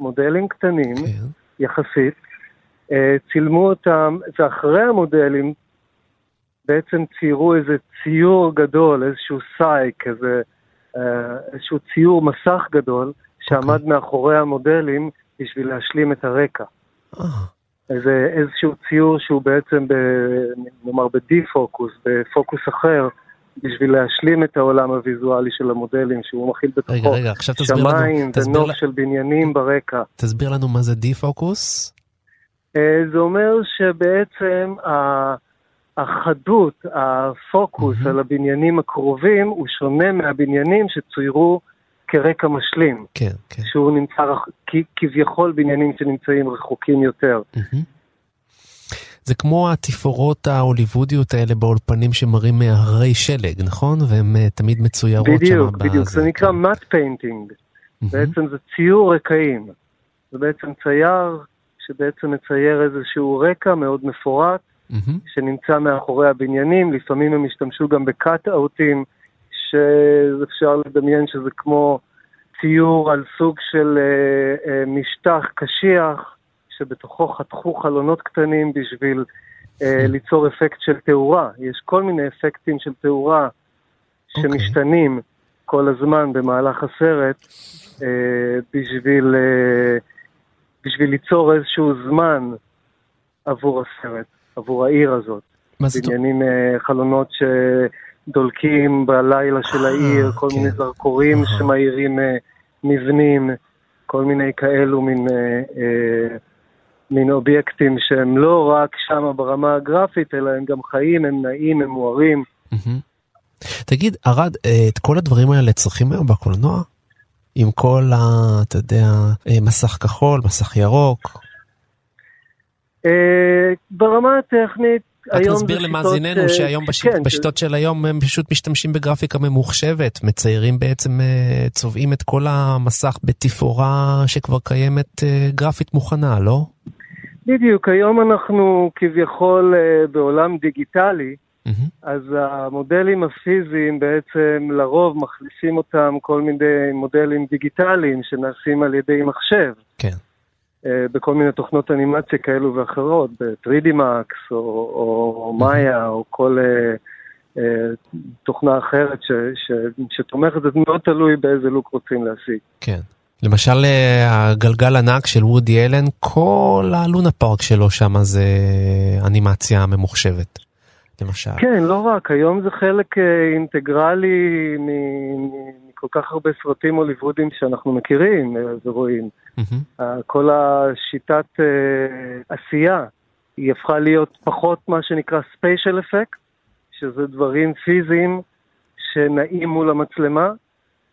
מודלים קטנים כן. יחסית, אה, צילמו אותם, ואחרי המודלים בעצם ציירו איזה ציור גדול, איזשהו סייק, איזה, אה, איזשהו ציור מסך גדול, שעמד okay. אוקיי. מאחורי המודלים בשביל להשלים את הרקע. Oh. איזה, איזשהו ציור שהוא בעצם, ב, נאמר בדי-פוקוס, בפוקוס אחר, בשביל להשלים את העולם הוויזואלי של המודלים, שהוא מכיל בתוכו רגע, רגע, שמיים ונוף של בניינים ברקע. תסביר לנו מה זה די-פוקוס. אה, זה אומר שבעצם החדות, הפוקוס mm-hmm. על הבניינים הקרובים, הוא שונה מהבניינים שצוירו כרקע משלים. כן, כן. שהוא נמצא, כביכול בניינים שנמצאים רחוקים יותר. Mm-hmm. זה כמו התפאורות ההוליוודיות האלה באולפנים שמראים מהרי שלג, נכון? והן uh, תמיד מצוירות שם. בדיוק, בדיוק, זה נקרא matte painting. Mm-hmm. בעצם זה ציור רקעים. זה בעצם צייר שבעצם מצייר איזשהו רקע מאוד מפורט, mm-hmm. שנמצא מאחורי הבניינים, לפעמים הם השתמשו גם בקאט-אאוטים, שאפשר לדמיין שזה כמו ציור על סוג של אה, אה, משטח קשיח, שבתוכו חתכו חלונות קטנים בשביל אה, ליצור אפקט של תאורה. יש כל מיני אפקטים של תאורה אוקיי. שמשתנים okay. כל הזמן במהלך הסרט בשביל... בשביל ליצור איזשהו זמן עבור הסרט, עבור העיר הזאת. מה זאת אומרת? בניינים אה, שדולקים בלילה של אה, העיר, כל מיני כן. זרקורים שמאירים אה, מבנים, כל מיני כאלו מין... מין אובייקטים שהם לא רק שם ברמה הגרפית, אלא הם גם חיים, הם נעים, הם מוארים. תגיד, ארד, את כל הדברים האלה צריכים היום בקולנוע? עם כל ה... אתה יודע, אה, מסך כחול, מסך ירוק? אה, ברמה הטכנית, רק נסביר למאזיננו שהיום בשיט, כן, בשיטות של היום הם פשוט משתמשים בגרפיקה ממוחשבת, מציירים בעצם, אה, צובעים את כל המסך בתפאורה שכבר קיימת גרפית מוכנה, לא? בדיוק, היום אנחנו כביכול בעולם דיגיטלי, Mm-hmm. אז המודלים הפיזיים בעצם לרוב מחליפים אותם כל מיני מודלים דיגיטליים שנעשים על ידי מחשב. כן. Uh, בכל מיני תוכנות אנימציה כאלו ואחרות, ב-3D Max או, או מאיה. או כל uh, uh, תוכנה אחרת ש, ש, שתומכת, זה מאוד תלוי באיזה לוק רוצים להשיג. כן. למשל הגלגל ענק של וודי אלן, כל הלונה פארק שלו שם זה אנימציה ממוחשבת. למשל. כן, לא רק, היום זה חלק אינטגרלי מכל כך הרבה סרטים הוליוודים שאנחנו מכירים ורואים. Mm-hmm. כל השיטת עשייה, היא הפכה להיות פחות מה שנקרא special effect, שזה דברים פיזיים שנעים מול המצלמה,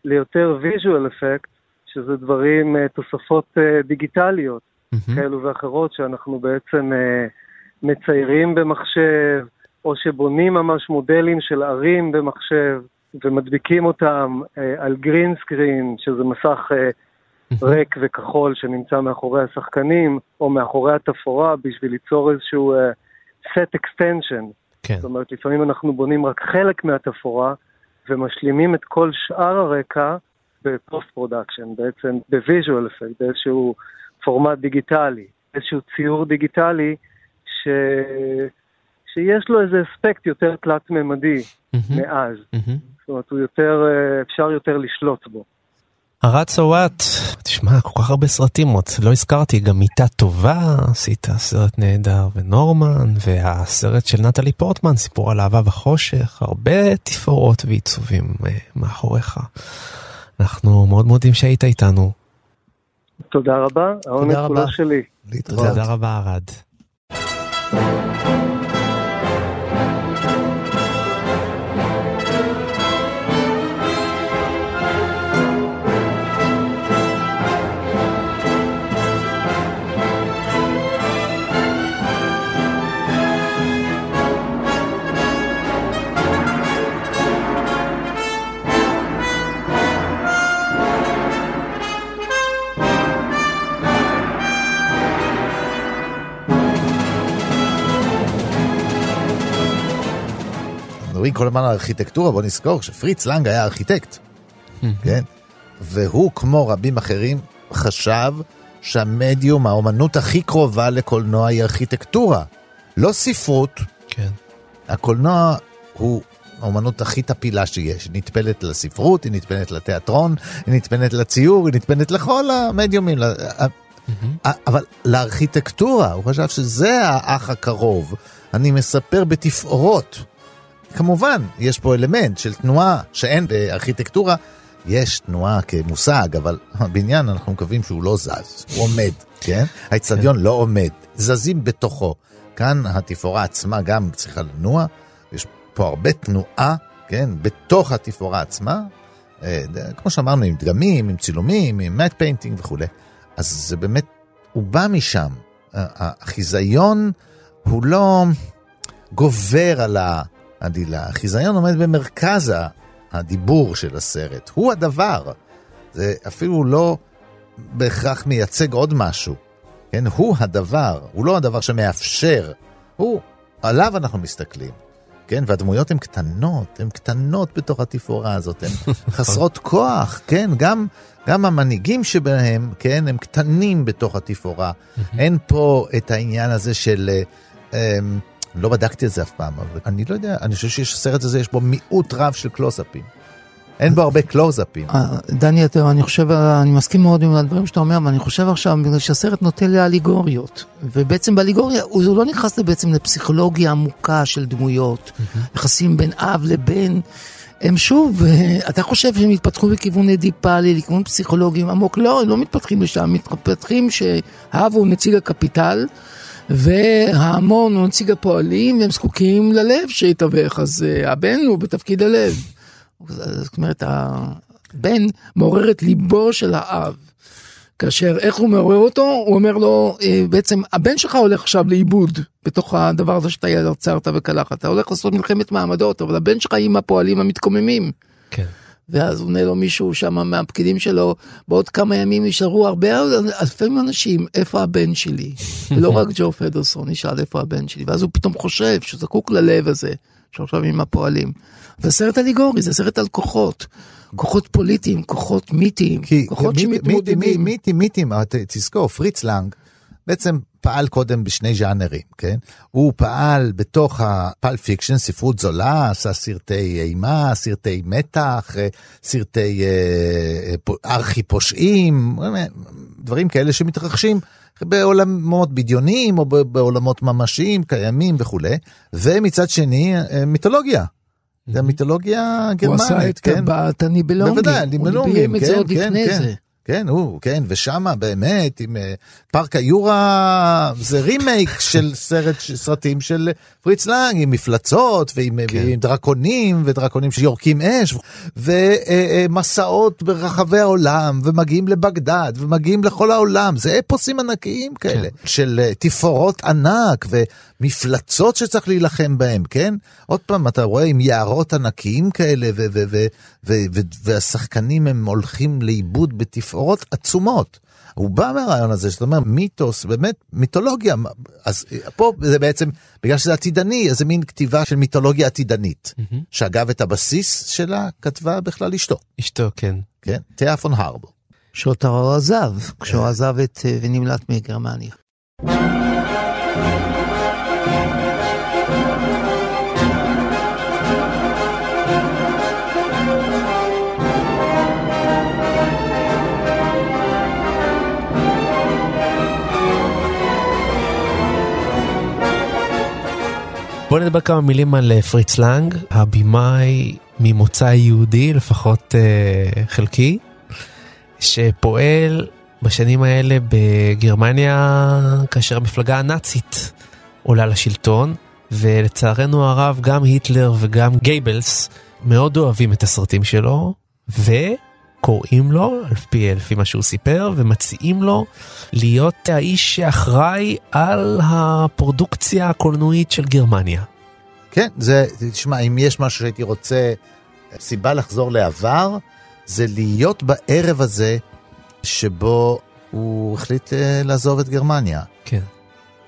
ליותר visual effect, שזה דברים, uh, תוספות uh, דיגיטליות mm-hmm. כאלו ואחרות, שאנחנו בעצם uh, מציירים במחשב, או שבונים ממש מודלים של ערים במחשב, ומדביקים אותם uh, על גרין סקרין, שזה מסך uh, ריק וכחול שנמצא מאחורי השחקנים, או מאחורי התפאורה, בשביל ליצור איזשהו uh, set extension. כן. זאת אומרת, לפעמים אנחנו בונים רק חלק מהתפאורה, ומשלימים את כל שאר הרקע ב post production, בעצם ב visual effect, באיזשהו פורמט דיגיטלי, איזשהו ציור דיגיטלי ש... שיש לו איזה אספקט יותר תלת-ממדי mm-hmm. מאז. Mm-hmm. זאת אומרת, יותר, אה, אפשר יותר לשלוט בו. ארד סאווט, תשמע, כל כך הרבה סרטים עוד, לא הזכרתי, גם מיטה טובה, עשית סרט נהדר, ונורמן, והסרט של נטלי פורטמן, סיפור על אהבה וחושך, הרבה תפאורות ועיצובים uh, מאחוריך. אנחנו מאוד מודים שהיית איתנו. תודה רבה, העונג כולו שלי. תודה רבה, ארד. מדברים כל הזמן על ארכיטקטורה, בוא נזכור שפריץ לנג היה ארכיטקט, כן? והוא, כמו רבים אחרים, חשב שהמדיום, האומנות הכי קרובה לקולנוע היא ארכיטקטורה, לא ספרות. כן. הקולנוע הוא האומנות הכי טפילה שיש, היא נטפלת לספרות, היא נטפלת לתיאטרון, היא נטפלת לציור, היא נטפלת לכל המדיומים. Mm-hmm. אבל לארכיטקטורה, הוא חשב שזה האח הקרוב. אני מספר בתפאורות. כמובן, יש פה אלמנט של תנועה שאין בארכיטקטורה. יש תנועה כמושג, אבל הבניין, אנחנו מקווים שהוא לא זז, הוא עומד, כן? האצטדיון. לא עומד, זזים בתוכו. כאן התפאורה עצמה גם צריכה לנוע, יש פה הרבה תנועה, כן? בתוך התפאורה עצמה, אה, כמו שאמרנו, עם דגמים, עם צילומים, עם matte painting וכולי. אז זה באמת, הוא בא משם. החיזיון הוא לא גובר על ה... עדילה. החיזיון עומד במרכז הדיבור של הסרט. הוא הדבר. זה אפילו לא בהכרח מייצג עוד משהו. כן, הוא הדבר, הוא לא הדבר שמאפשר. הוא, עליו אנחנו מסתכלים. כן, והדמויות הן קטנות, הן קטנות בתוך התפאורה הזאת, הן חסרות כוח, כן, גם, גם המנהיגים שבהם, כן, הם קטנים בתוך התפאורה. אין פה את העניין הזה של... אה, אמ, לא בדקתי את זה אף פעם, אבל אני לא יודע, אני חושב שיש הסרט הזה, יש בו מיעוט רב של קלוזאפים. אין בו הרבה קלוזאפים. אה, דני, אתה, אני חושב, אני מסכים מאוד עם הדברים שאתה אומר, אבל אני חושב עכשיו, בגלל שהסרט נוטה לאליגוריות, ובעצם באליגוריה, הוא לא נכנס בעצם לפסיכולוגיה עמוקה של דמויות, יחסים בין אב לבן. הם שוב, אה, אתה חושב שהם התפתחו בכיוון אדיפלי, לכיוון פסיכולוגים עמוק? לא, הם לא מתפתחים לשם, מתפתחים שהאב הוא נציג הקפיטל, וההמון הוא נציג הפועלים והם זקוקים ללב שיתווך, אז uh, הבן הוא בתפקיד הלב. זאת אומרת, הבן מעורר את ליבו של האב. כאשר איך הוא מעורר אותו? הוא אומר לו, אה, בעצם הבן שלך הולך עכשיו לאיבוד בתוך הדבר הזה שאתה יצרת וקלחת. אתה הולך לעשות מלחמת מעמדות, אבל הבן שלך עם הפועלים המתקוממים. כן. ואז עונה לו מישהו שם מהפקידים שלו, בעוד כמה ימים נשארו הרבה אלפי אנשים, איפה הבן שלי? ולא רק יו פדרסן נשאל איפה הבן שלי, ואז הוא פתאום חושב שהוא זקוק ללב הזה, שעכשיו עם הפועלים. והסרט אליגורי זה סרט על כוחות. כוחות פוליטיים, כוחות מיתיים, כוחות שמתמודדים. מיתים, מיתים, תזכור, פריץ לנג בעצם פעל קודם בשני ז'אנרים, כן? הוא פעל בתוך ה pulp fiction, ספרות זולה, עשה סרטי אימה, סרטי מתח, אה, סרטי אה, ארכי פושעים, דברים כאלה שמתרחשים בעולמות בדיוניים או בעולמות ממשיים קיימים וכולי, ומצד שני מיתולוגיה. זה המיתולוגיה הגרמנית, כן? הוא עשה את כן? הניבלונגים, בוודאי, הניבלונגים, כן, כן, כן. כן, הוא, כן, ושמה באמת, עם uh, פארק היורה, זה רימייק של סרט, סרטים של פריץ לנג, עם מפלצות, ועם, כן. ועם דרקונים, ודרקונים שיורקים אש, ומסעות uh, ברחבי העולם, ומגיעים לבגדד, ומגיעים לכל העולם, זה אפוסים ענקיים כאלה, כן. של תפאורות ענק, ומפלצות שצריך להילחם בהם, כן? עוד פעם, אתה רואה עם יערות ענקיים כאלה, והשחקנים הם הולכים לאיבוד בתפאורות. תפאורות עצומות. הוא בא מהרעיון הזה, זאת אומרת, מיתוס, באמת, מיתולוגיה. אז פה זה בעצם, בגלל שזה עתידני, איזה מין כתיבה של מיתולוגיה עתידנית. Mm-hmm. שאגב, את הבסיס שלה כתבה בכלל אשתו. אשתו, כן. כן, תיאה פון הרבו. שאותו עזב, כשהוא כן. עזב את אה, ונמלט מגרמניה. בוא נדבר כמה מילים על אה, פריץ לנג, הבמאי ממוצא יהודי, לפחות uh, חלקי, שפועל בשנים האלה בגרמניה כאשר המפלגה הנאצית עולה לשלטון, ולצערנו הרב גם היטלר וגם גייבלס מאוד אוהבים את הסרטים שלו, ו... קוראים לו, על פי, לפי מה שהוא סיפר, ומציעים לו להיות האיש שאחראי על הפרודוקציה הקולנועית של גרמניה. כן, זה, תשמע, אם יש משהו שהייתי רוצה, סיבה לחזור לעבר, זה להיות בערב הזה שבו הוא החליט אה, לעזוב את גרמניה. כן.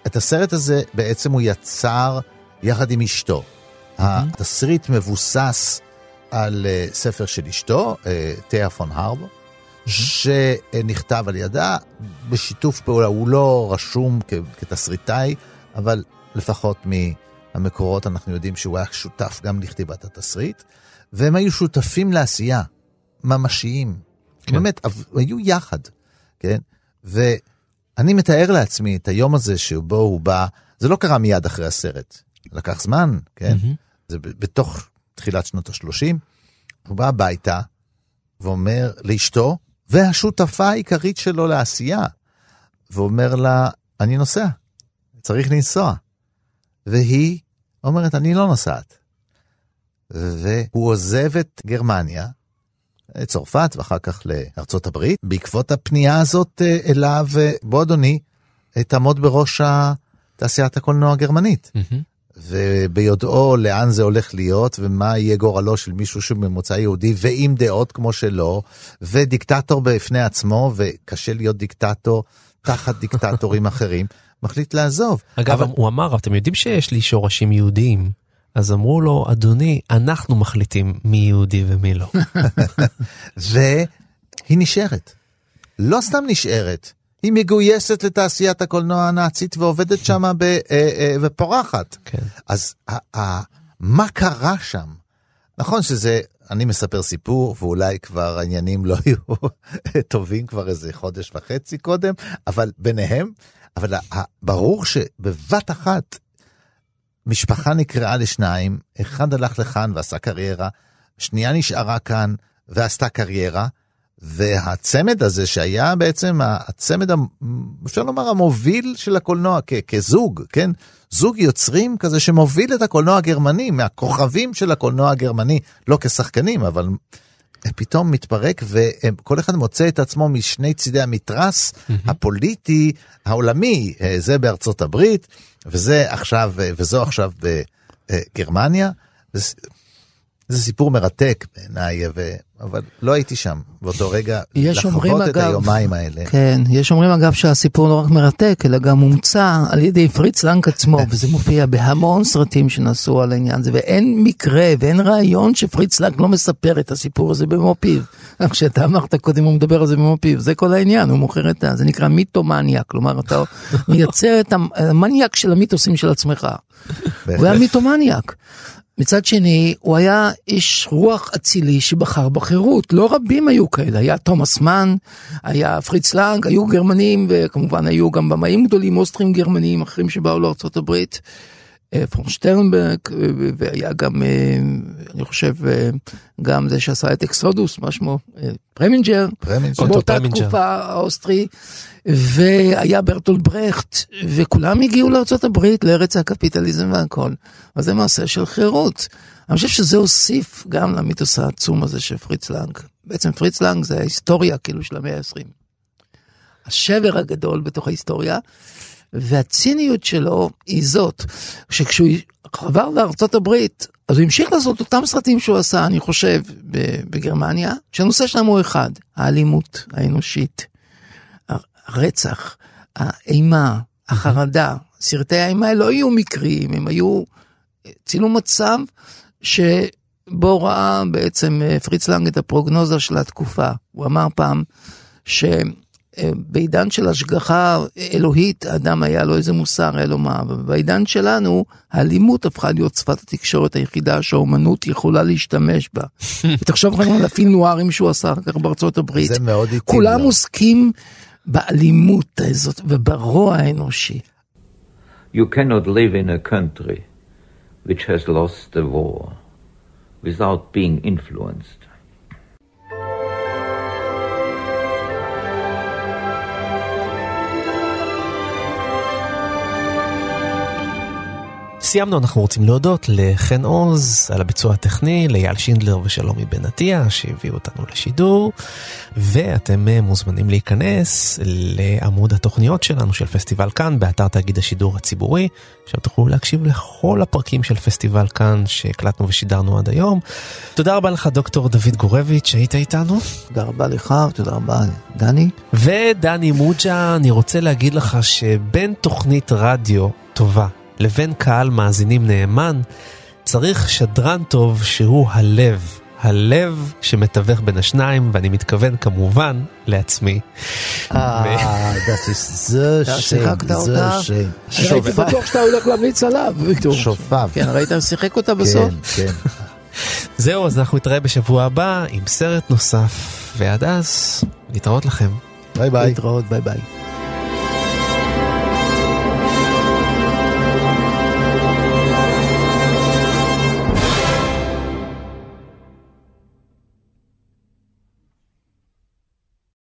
את הסרט הזה בעצם הוא יצר יחד עם אשתו. Mm-hmm. התסריט מבוסס על uh, ספר של אשתו, תיה פון הרבו, שנכתב על ידה בשיתוף פעולה, הוא לא רשום כתסריטאי, אבל לפחות מהמקורות אנחנו יודעים שהוא היה שותף גם לכתיבת התסריט, והם היו שותפים לעשייה, ממשיים, כן. באמת, היו יחד, כן? ואני מתאר לעצמי את היום הזה שבו הוא בא, זה לא קרה מיד אחרי הסרט, לקח זמן, כן? Mm-hmm. זה בתוך תחילת שנות ה-30, הוא בא הביתה ואומר לאשתו, והשותפה העיקרית שלו לעשייה, ואומר לה, אני נוסע, צריך לנסוע. והיא אומרת, אני לא נוסעת. והוא עוזב את גרמניה, צרפת ואחר כך לארצות הברית, בעקבות הפנייה הזאת אה, אליו, אה, בוא אדוני, תעמוד בראש תעשיית הקולנוע הגרמנית. Mm-hmm. וביודעו לאן זה הולך להיות ומה יהיה גורלו של מישהו שממוצא יהודי ועם דעות כמו שלו ודיקטטור בפני עצמו וקשה להיות דיקטטור תחת דיקטטורים אחרים מחליט לעזוב. אגב אבל... הוא אמר אתם יודעים שיש לי שורשים יהודיים אז אמרו לו אדוני אנחנו מחליטים מי יהודי ומי לא. והיא נשארת. לא סתם נשארת. היא מגויסת לתעשיית הקולנוע הנאצית ועובדת שם ב, אה, אה, ופורחת. כן. אז מה קרה שם? נכון שזה, אני מספר סיפור ואולי כבר העניינים לא היו טובים כבר איזה חודש וחצי קודם, אבל ביניהם, אבל ברור שבבת אחת משפחה נקרעה לשניים, אחד הלך לכאן ועשה קריירה, שנייה נשארה כאן ועשתה קריירה, והצמד הזה שהיה בעצם הצמד, אפשר לומר, המוביל של הקולנוע כ- כזוג, כן? זוג יוצרים כזה שמוביל את הקולנוע הגרמני, מהכוכבים של הקולנוע הגרמני, לא כשחקנים, אבל פתאום מתפרק וכל אחד מוצא את עצמו משני צידי המתרס mm-hmm. הפוליטי העולמי, זה בארצות הברית, וזה עכשיו, וזו עכשיו בגרמניה. זה סיפור מרתק בעיניי, ו... אבל לא הייתי שם באותו רגע, לחוות את אגב, היומיים האלה. כן, יש אומרים אגב שהסיפור לא רק מרתק, אלא גם מומצא על ידי פריץ לנק עצמו, וזה מופיע בהמון סרטים שנעשו על העניין הזה, ואין מקרה ואין רעיון שפריץ לנק לא מספר את הסיפור הזה במו פיו. כשאתה אמרת קודם הוא מדבר על זה במו פיו, זה כל העניין, הוא מוכר את ה... זה נקרא מיתומניאק, כלומר אתה מייצר את המניאק של המיתוסים של עצמך. הוא היה מיתומניאק. מצד שני, הוא היה איש רוח אצילי שבחר בחירות. לא רבים היו כאלה, היה תומאס מן, היה פריץ לנג, היו גרמנים, וכמובן היו גם במאים גדולים, אוסטרים גרמנים, אחרים שבאו לארה"ב. אה, פון שטרנברג, אה, והיה גם, אה, אני חושב, גם זה שעשה את אקסודוס, מה שמו, פרמינג'ר, באותה תקופה האוסטרי, והיה ברטולד ברכט, וכולם הגיעו לארה"ב, לארץ הקפיטליזם והכל. אז זה מעשה של חירות. אני חושב שזה הוסיף גם למיתוס העצום הזה של פריץ לנג. בעצם פריץ לנג זה ההיסטוריה כאילו של המאה ה-20. השבר הגדול בתוך ההיסטוריה. והציניות שלו היא זאת, שכשהוא עבר לארצות הברית, אז הוא המשיך לעשות אותם סרטים שהוא עשה, אני חושב, בגרמניה, שהנושא שלהם הוא אחד, האלימות האנושית, הרצח, האימה, החרדה. סרטי האימה לא היו מקריים, הם היו צילום מצב שבו ראה בעצם אה, פריץ לנג את הפרוגנוזה של התקופה. הוא אמר פעם, ש... בעידן של השגחה אלוהית, אדם היה לו איזה מוסר, היה לו מה, ובעידן שלנו, האלימות הפכה להיות שפת התקשורת היחידה שהאומנות יכולה להשתמש בה. ותחשוב רק על הפילנוארים שהוא עשה אחר כך בארצות הברית. זה מאוד איטי. כולם עוסקים באלימות הזאת וברוע האנושי. You cannot live in a country which has lost the war without being influenced סיימנו, אנחנו רוצים להודות לחן עוז על הביצוע הטכני, לאייל שינדלר ושלומי בן עטיה שהביאו אותנו לשידור, ואתם מוזמנים להיכנס לעמוד התוכניות שלנו של פסטיבל כאן באתר תאגיד השידור הציבורי, עכשיו תוכלו להקשיב לכל הפרקים של פסטיבל כאן שהקלטנו ושידרנו עד היום. תודה רבה לך דוקטור דוד גורביץ' שהיית איתנו. תודה רבה לך ותודה רבה דני. ודני מוג'ה, אני רוצה להגיד לך שבין תוכנית רדיו טובה לבין קהל מאזינים נאמן, צריך שדרן טוב שהוא הלב. הלב שמתווך בין השניים, ואני מתכוון כמובן לעצמי. אה, זה שם, זה שם. הייתי בטוח שאתה הולך להמליץ עליו, ויקטור. שופף. כן, ראית, שיחק אותה בסוף? כן, כן. זהו, אז אנחנו נתראה בשבוע הבא עם סרט נוסף, ועד אז, להתראות לכם. ביי ביי. להתראות, ביי ביי.